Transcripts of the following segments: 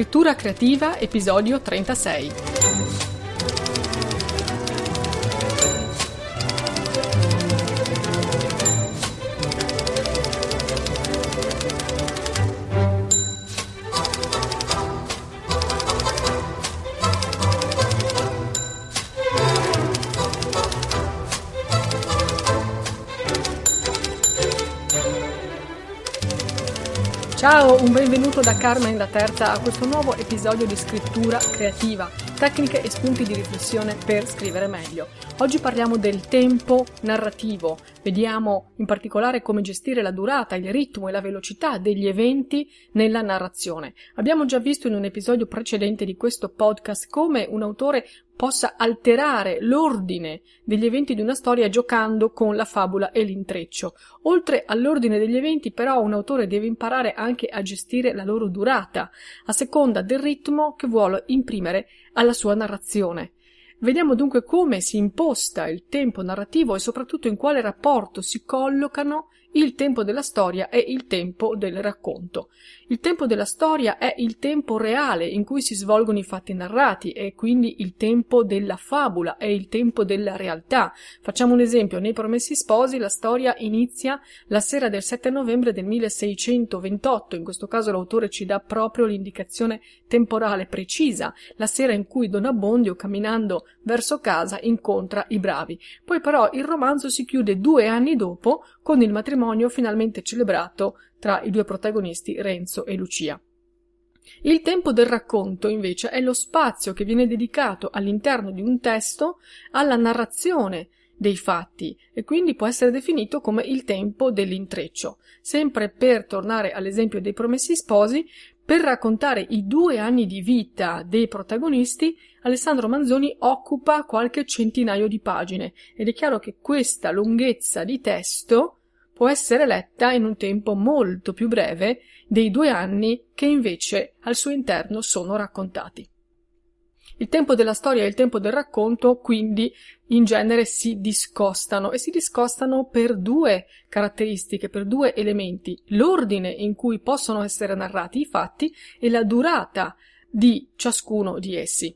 Scrittura creativa, episodio 36. Ciao, un benvenuto da Carmen la Terza a questo nuovo episodio di scrittura creativa, tecniche e spunti di riflessione per scrivere meglio. Oggi parliamo del tempo narrativo, vediamo in particolare come gestire la durata, il ritmo e la velocità degli eventi nella narrazione. Abbiamo già visto in un episodio precedente di questo podcast come un autore possa alterare l'ordine degli eventi di una storia giocando con la fabula e l'intreccio. Oltre all'ordine degli eventi, però, un autore deve imparare anche a gestire la loro durata, a seconda del ritmo che vuole imprimere alla sua narrazione. Vediamo dunque come si imposta il tempo narrativo e soprattutto in quale rapporto si collocano il tempo della storia e il tempo del racconto. Il tempo della storia è il tempo reale in cui si svolgono i fatti narrati e quindi il tempo della fabula, è il tempo della realtà. Facciamo un esempio, nei Promessi Sposi la storia inizia la sera del 7 novembre del 1628, in questo caso l'autore ci dà proprio l'indicazione temporale precisa, la sera in cui Don Abbondio camminando verso casa incontra i bravi. Poi però il romanzo si chiude due anni dopo con il matrimonio finalmente celebrato tra i due protagonisti Renzo e Lucia. Il tempo del racconto, invece, è lo spazio che viene dedicato all'interno di un testo alla narrazione dei fatti e quindi può essere definito come il tempo dell'intreccio. Sempre per tornare all'esempio dei promessi sposi, per raccontare i due anni di vita dei protagonisti, Alessandro Manzoni occupa qualche centinaio di pagine ed è chiaro che questa lunghezza di testo può essere letta in un tempo molto più breve dei due anni che invece al suo interno sono raccontati. Il tempo della storia e il tempo del racconto quindi in genere si discostano e si discostano per due caratteristiche, per due elementi, l'ordine in cui possono essere narrati i fatti e la durata di ciascuno di essi.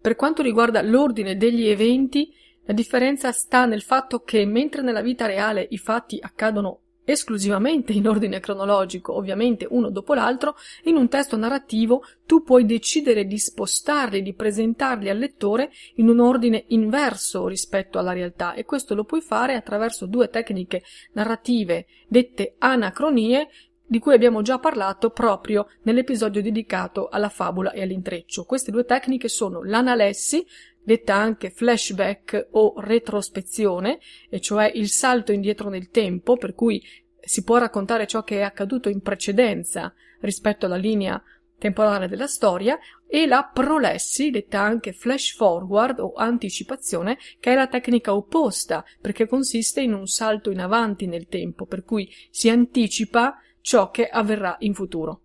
Per quanto riguarda l'ordine degli eventi, la differenza sta nel fatto che mentre nella vita reale i fatti accadono esclusivamente in ordine cronologico, ovviamente uno dopo l'altro, in un testo narrativo tu puoi decidere di spostarli, di presentarli al lettore in un ordine inverso rispetto alla realtà e questo lo puoi fare attraverso due tecniche narrative dette anacronie di cui abbiamo già parlato proprio nell'episodio dedicato alla fabula e all'intreccio. Queste due tecniche sono l'analessi, detta anche flashback o retrospezione, e cioè il salto indietro nel tempo, per cui si può raccontare ciò che è accaduto in precedenza rispetto alla linea temporale della storia, e la prolessi, detta anche flash forward o anticipazione, che è la tecnica opposta, perché consiste in un salto in avanti nel tempo, per cui si anticipa ciò che avverrà in futuro.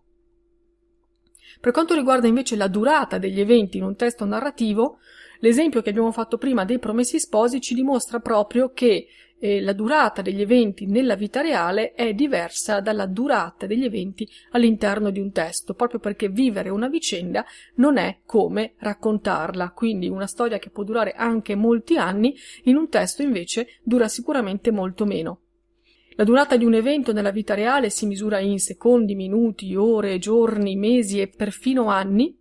Per quanto riguarda invece la durata degli eventi in un testo narrativo, l'esempio che abbiamo fatto prima dei promessi sposi ci dimostra proprio che eh, la durata degli eventi nella vita reale è diversa dalla durata degli eventi all'interno di un testo, proprio perché vivere una vicenda non è come raccontarla, quindi una storia che può durare anche molti anni, in un testo invece dura sicuramente molto meno. La durata di un evento nella vita reale si misura in secondi, minuti, ore, giorni, mesi e perfino anni,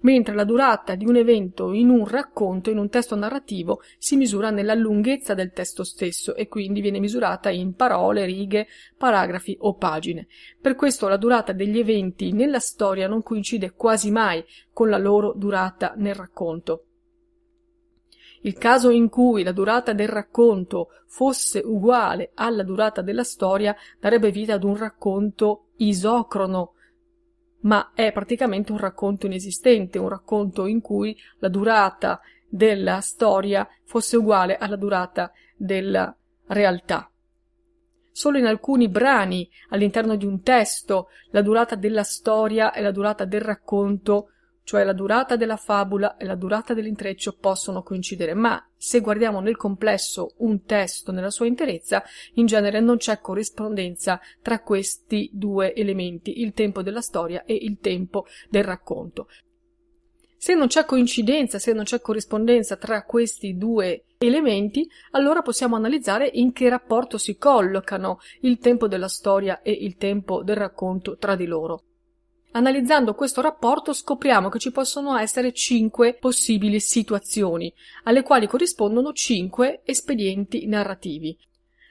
mentre la durata di un evento in un racconto, in un testo narrativo, si misura nella lunghezza del testo stesso e quindi viene misurata in parole, righe, paragrafi o pagine. Per questo la durata degli eventi nella storia non coincide quasi mai con la loro durata nel racconto. Il caso in cui la durata del racconto fosse uguale alla durata della storia darebbe vita ad un racconto isocrono, ma è praticamente un racconto inesistente, un racconto in cui la durata della storia fosse uguale alla durata della realtà. Solo in alcuni brani all'interno di un testo la durata della storia e la durata del racconto cioè la durata della fabula e la durata dell'intreccio possono coincidere, ma se guardiamo nel complesso un testo nella sua interezza, in genere non c'è corrispondenza tra questi due elementi, il tempo della storia e il tempo del racconto. Se non c'è coincidenza, se non c'è corrispondenza tra questi due elementi, allora possiamo analizzare in che rapporto si collocano il tempo della storia e il tempo del racconto tra di loro. Analizzando questo rapporto scopriamo che ci possono essere cinque possibili situazioni, alle quali corrispondono cinque espedienti narrativi.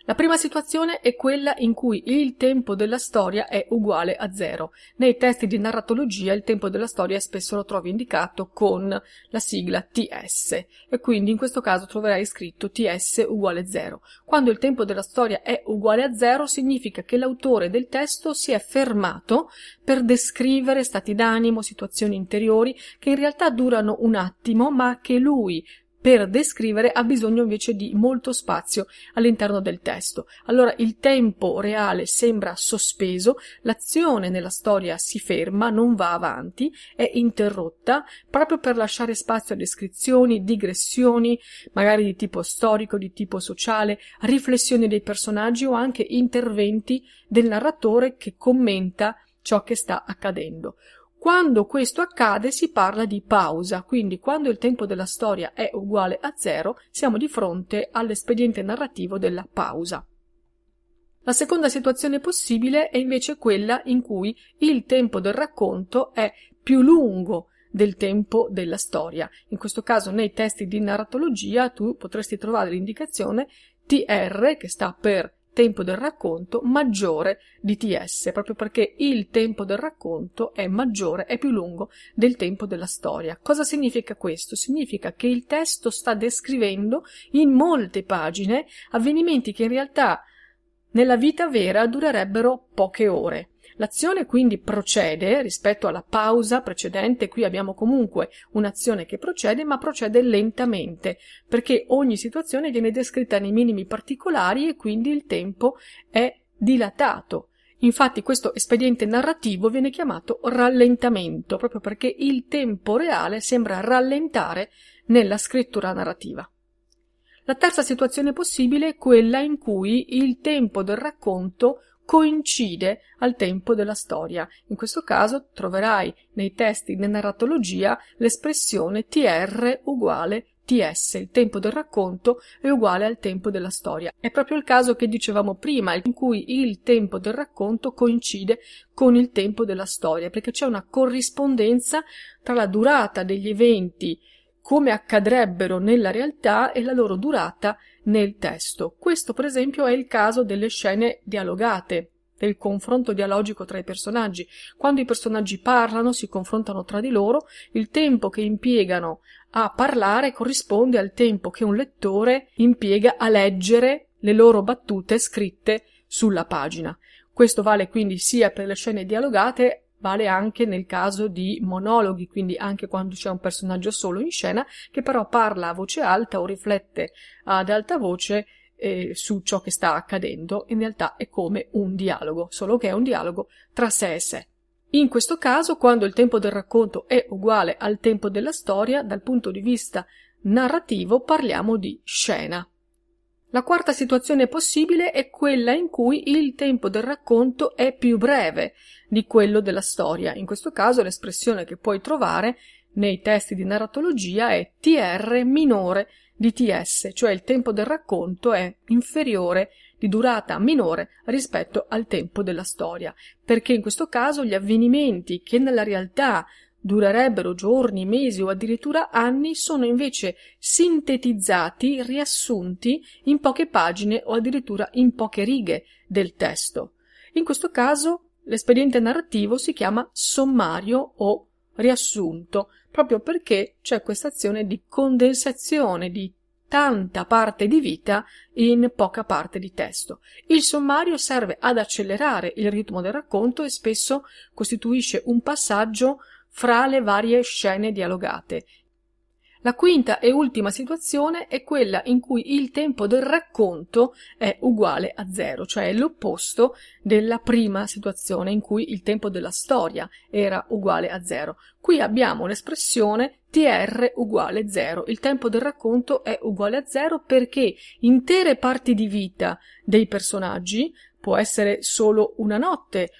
La prima situazione è quella in cui il tempo della storia è uguale a zero. Nei testi di narratologia il tempo della storia spesso lo trovi indicato con la sigla TS e quindi in questo caso troverai scritto TS uguale zero. Quando il tempo della storia è uguale a zero significa che l'autore del testo si è fermato per descrivere stati d'animo, situazioni interiori che in realtà durano un attimo ma che lui per descrivere ha bisogno invece di molto spazio all'interno del testo. Allora il tempo reale sembra sospeso, l'azione nella storia si ferma, non va avanti, è interrotta proprio per lasciare spazio a descrizioni, digressioni, magari di tipo storico, di tipo sociale, riflessioni dei personaggi o anche interventi del narratore che commenta ciò che sta accadendo. Quando questo accade si parla di pausa, quindi quando il tempo della storia è uguale a zero siamo di fronte all'espediente narrativo della pausa. La seconda situazione possibile è invece quella in cui il tempo del racconto è più lungo del tempo della storia. In questo caso nei testi di narratologia tu potresti trovare l'indicazione TR che sta per tempo del racconto maggiore di TS, proprio perché il tempo del racconto è maggiore, è più lungo del tempo della storia. Cosa significa questo? Significa che il testo sta descrivendo in molte pagine avvenimenti che in realtà nella vita vera durerebbero poche ore. L'azione quindi procede rispetto alla pausa precedente, qui abbiamo comunque un'azione che procede, ma procede lentamente, perché ogni situazione viene descritta nei minimi particolari e quindi il tempo è dilatato. Infatti questo espediente narrativo viene chiamato rallentamento, proprio perché il tempo reale sembra rallentare nella scrittura narrativa. La terza situazione possibile è quella in cui il tempo del racconto coincide al tempo della storia. In questo caso troverai nei testi di narratologia l'espressione TR uguale TS, il tempo del racconto è uguale al tempo della storia. È proprio il caso che dicevamo prima, in cui il tempo del racconto coincide con il tempo della storia, perché c'è una corrispondenza tra la durata degli eventi come accadrebbero nella realtà e la loro durata nel testo. Questo, per esempio, è il caso delle scene dialogate, del confronto dialogico tra i personaggi. Quando i personaggi parlano, si confrontano tra di loro, il tempo che impiegano a parlare corrisponde al tempo che un lettore impiega a leggere le loro battute scritte sulla pagina. Questo vale quindi sia per le scene dialogate Vale anche nel caso di monologhi, quindi anche quando c'è un personaggio solo in scena che però parla a voce alta o riflette ad alta voce eh, su ciò che sta accadendo, in realtà è come un dialogo, solo che è un dialogo tra sé e sé. In questo caso, quando il tempo del racconto è uguale al tempo della storia, dal punto di vista narrativo parliamo di scena. La quarta situazione possibile è quella in cui il tempo del racconto è più breve di quello della storia. In questo caso l'espressione che puoi trovare nei testi di narratologia è TR minore di TS, cioè il tempo del racconto è inferiore di durata minore rispetto al tempo della storia, perché in questo caso gli avvenimenti che nella realtà durerebbero giorni, mesi o addirittura anni, sono invece sintetizzati, riassunti in poche pagine o addirittura in poche righe del testo. In questo caso l'espediente narrativo si chiama sommario o riassunto, proprio perché c'è questa azione di condensazione di tanta parte di vita in poca parte di testo. Il sommario serve ad accelerare il ritmo del racconto e spesso costituisce un passaggio fra le varie scene dialogate. La quinta e ultima situazione è quella in cui il tempo del racconto è uguale a zero, cioè l'opposto della prima situazione in cui il tempo della storia era uguale a zero. Qui abbiamo l'espressione tr uguale zero. Il tempo del racconto è uguale a zero perché intere parti di vita dei personaggi, può essere solo una notte,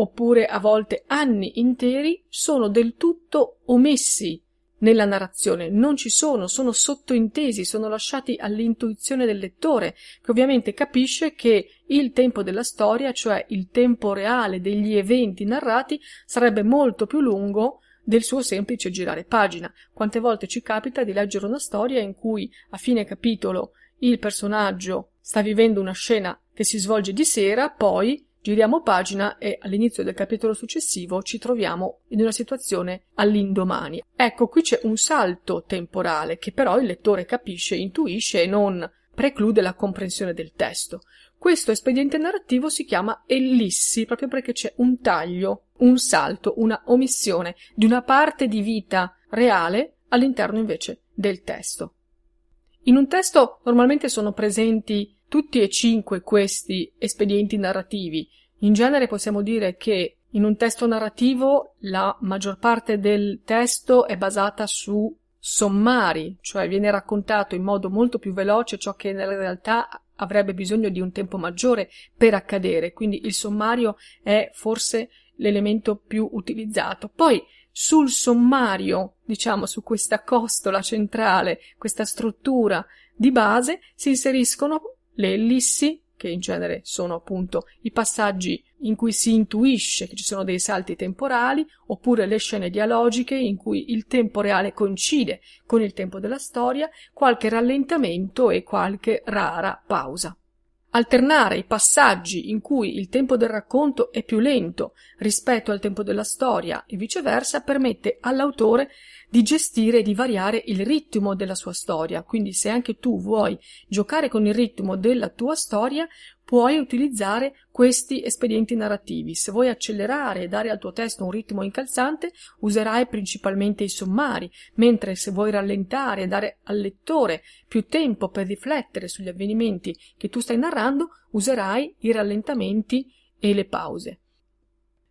oppure a volte anni interi, sono del tutto omessi nella narrazione non ci sono, sono sottointesi, sono lasciati all'intuizione del lettore, che ovviamente capisce che il tempo della storia, cioè il tempo reale degli eventi narrati, sarebbe molto più lungo del suo semplice girare pagina. Quante volte ci capita di leggere una storia in cui a fine capitolo il personaggio sta vivendo una scena che si svolge di sera, poi Giriamo pagina e all'inizio del capitolo successivo ci troviamo in una situazione all'indomani. Ecco, qui c'è un salto temporale che però il lettore capisce, intuisce e non preclude la comprensione del testo. Questo espediente narrativo si chiama ellissi proprio perché c'è un taglio, un salto, una omissione di una parte di vita reale all'interno invece del testo. In un testo normalmente sono presenti tutti e cinque questi espedienti narrativi. In genere possiamo dire che in un testo narrativo la maggior parte del testo è basata su sommari, cioè viene raccontato in modo molto più veloce ciò che nella realtà avrebbe bisogno di un tempo maggiore per accadere, quindi il sommario è forse l'elemento più utilizzato. Poi sul sommario, diciamo su questa costola centrale, questa struttura di base, si inseriscono le ellissi, che in genere sono appunto i passaggi in cui si intuisce che ci sono dei salti temporali, oppure le scene dialogiche in cui il tempo reale coincide con il tempo della storia, qualche rallentamento e qualche rara pausa. Alternare i passaggi in cui il tempo del racconto è più lento rispetto al tempo della storia e viceversa permette all'autore di gestire e di variare il ritmo della sua storia. Quindi se anche tu vuoi giocare con il ritmo della tua storia, puoi utilizzare questi espedienti narrativi. Se vuoi accelerare e dare al tuo testo un ritmo incalzante, userai principalmente i sommari, mentre se vuoi rallentare e dare al lettore più tempo per riflettere sugli avvenimenti che tu stai narrando, userai i rallentamenti e le pause.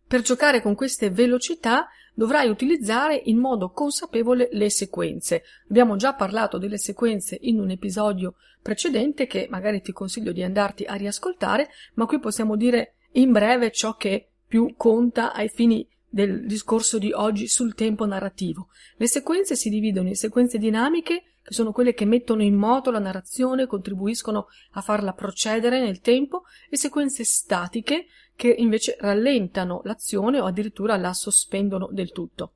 Per giocare con queste velocità dovrai utilizzare in modo consapevole le sequenze. Abbiamo già parlato delle sequenze in un episodio precedente che magari ti consiglio di andarti a riascoltare, ma qui possiamo dire in breve ciò che più conta ai fini del discorso di oggi sul tempo narrativo. Le sequenze si dividono in sequenze dinamiche, che sono quelle che mettono in moto la narrazione, contribuiscono a farla procedere nel tempo, e sequenze statiche, che invece rallentano l'azione o addirittura la sospendono del tutto.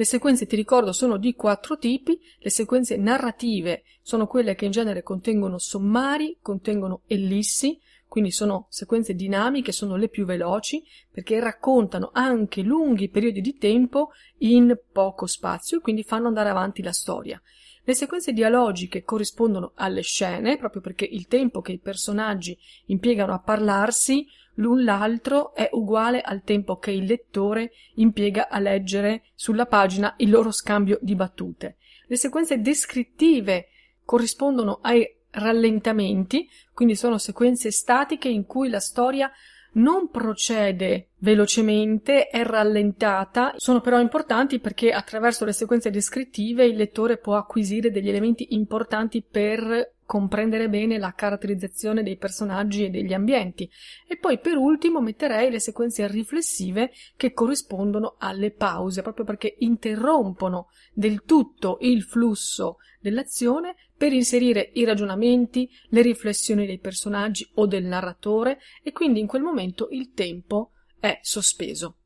Le sequenze, ti ricordo, sono di quattro tipi. Le sequenze narrative sono quelle che in genere contengono sommari, contengono ellissi, quindi sono sequenze dinamiche, sono le più veloci, perché raccontano anche lunghi periodi di tempo in poco spazio e quindi fanno andare avanti la storia. Le sequenze dialogiche corrispondono alle scene, proprio perché il tempo che i personaggi impiegano a parlarsi l'un l'altro è uguale al tempo che il lettore impiega a leggere sulla pagina il loro scambio di battute. Le sequenze descrittive corrispondono ai rallentamenti, quindi sono sequenze statiche in cui la storia non procede velocemente, è rallentata, sono però importanti perché attraverso le sequenze descrittive il lettore può acquisire degli elementi importanti per comprendere bene la caratterizzazione dei personaggi e degli ambienti. E poi per ultimo metterei le sequenze riflessive che corrispondono alle pause, proprio perché interrompono del tutto il flusso dell'azione per inserire i ragionamenti, le riflessioni dei personaggi o del narratore e quindi in quel momento il tempo è sospeso.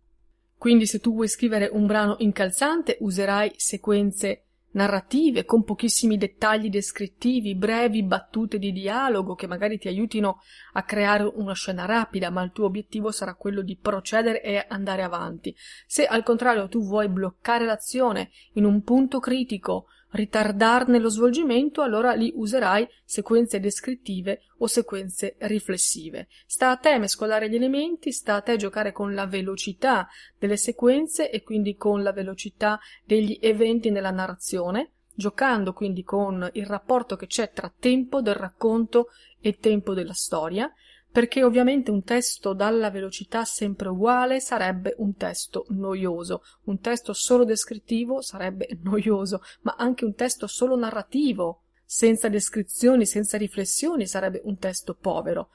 Quindi se tu vuoi scrivere un brano incalzante userai sequenze narrative con pochissimi dettagli descrittivi, brevi battute di dialogo che magari ti aiutino a creare una scena rapida, ma il tuo obiettivo sarà quello di procedere e andare avanti. Se al contrario tu vuoi bloccare l'azione in un punto critico, ritardarne lo svolgimento, allora lì userai sequenze descrittive o sequenze riflessive. Sta a te mescolare gli elementi, sta a te giocare con la velocità delle sequenze e quindi con la velocità degli eventi nella narrazione giocando quindi con il rapporto che c'è tra tempo del racconto e tempo della storia, perché ovviamente un testo dalla velocità sempre uguale sarebbe un testo noioso, un testo solo descrittivo sarebbe noioso, ma anche un testo solo narrativo, senza descrizioni, senza riflessioni, sarebbe un testo povero.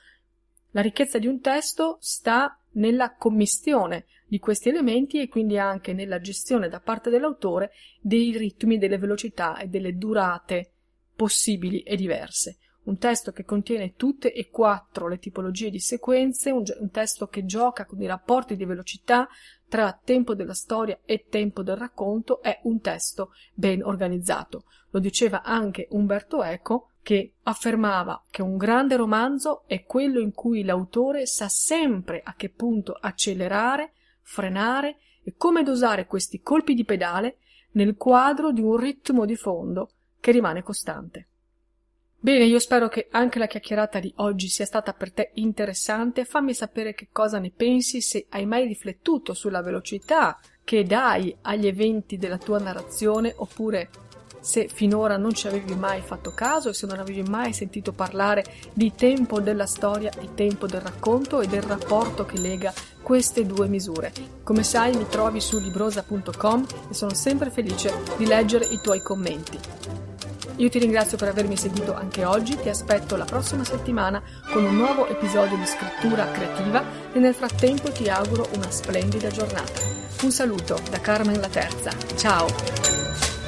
La ricchezza di un testo sta nella commistione di questi elementi e quindi anche nella gestione da parte dell'autore dei ritmi, delle velocità e delle durate possibili e diverse un testo che contiene tutte e quattro le tipologie di sequenze, un, un, testo che gioca con i rapporti di velocità tra tempo della storia e tempo del racconto, è un testo ben organizzato. Lo diceva anche Umberto Eco, che affermava che un grande romanzo è quello in cui l'autore sa sempre a che punto accelerare, frenare e come dosare questi colpi di pedale nel quadro di un ritmo di fondo che rimane costante. Bene, io spero che anche la chiacchierata di oggi sia stata per te interessante. Fammi sapere che cosa ne pensi, se hai mai riflettuto sulla velocità che dai agli eventi della tua narrazione, oppure se finora non ci avevi mai fatto caso, se non avevi mai sentito parlare di tempo della storia, di tempo del racconto e del rapporto che lega queste due misure. Come sai mi trovi su librosa.com e sono sempre felice di leggere i tuoi commenti. Io ti ringrazio per avermi seguito anche oggi, ti aspetto la prossima settimana con un nuovo episodio di scrittura creativa e nel frattempo ti auguro una splendida giornata. Un saluto da Carmen la Terza. Ciao!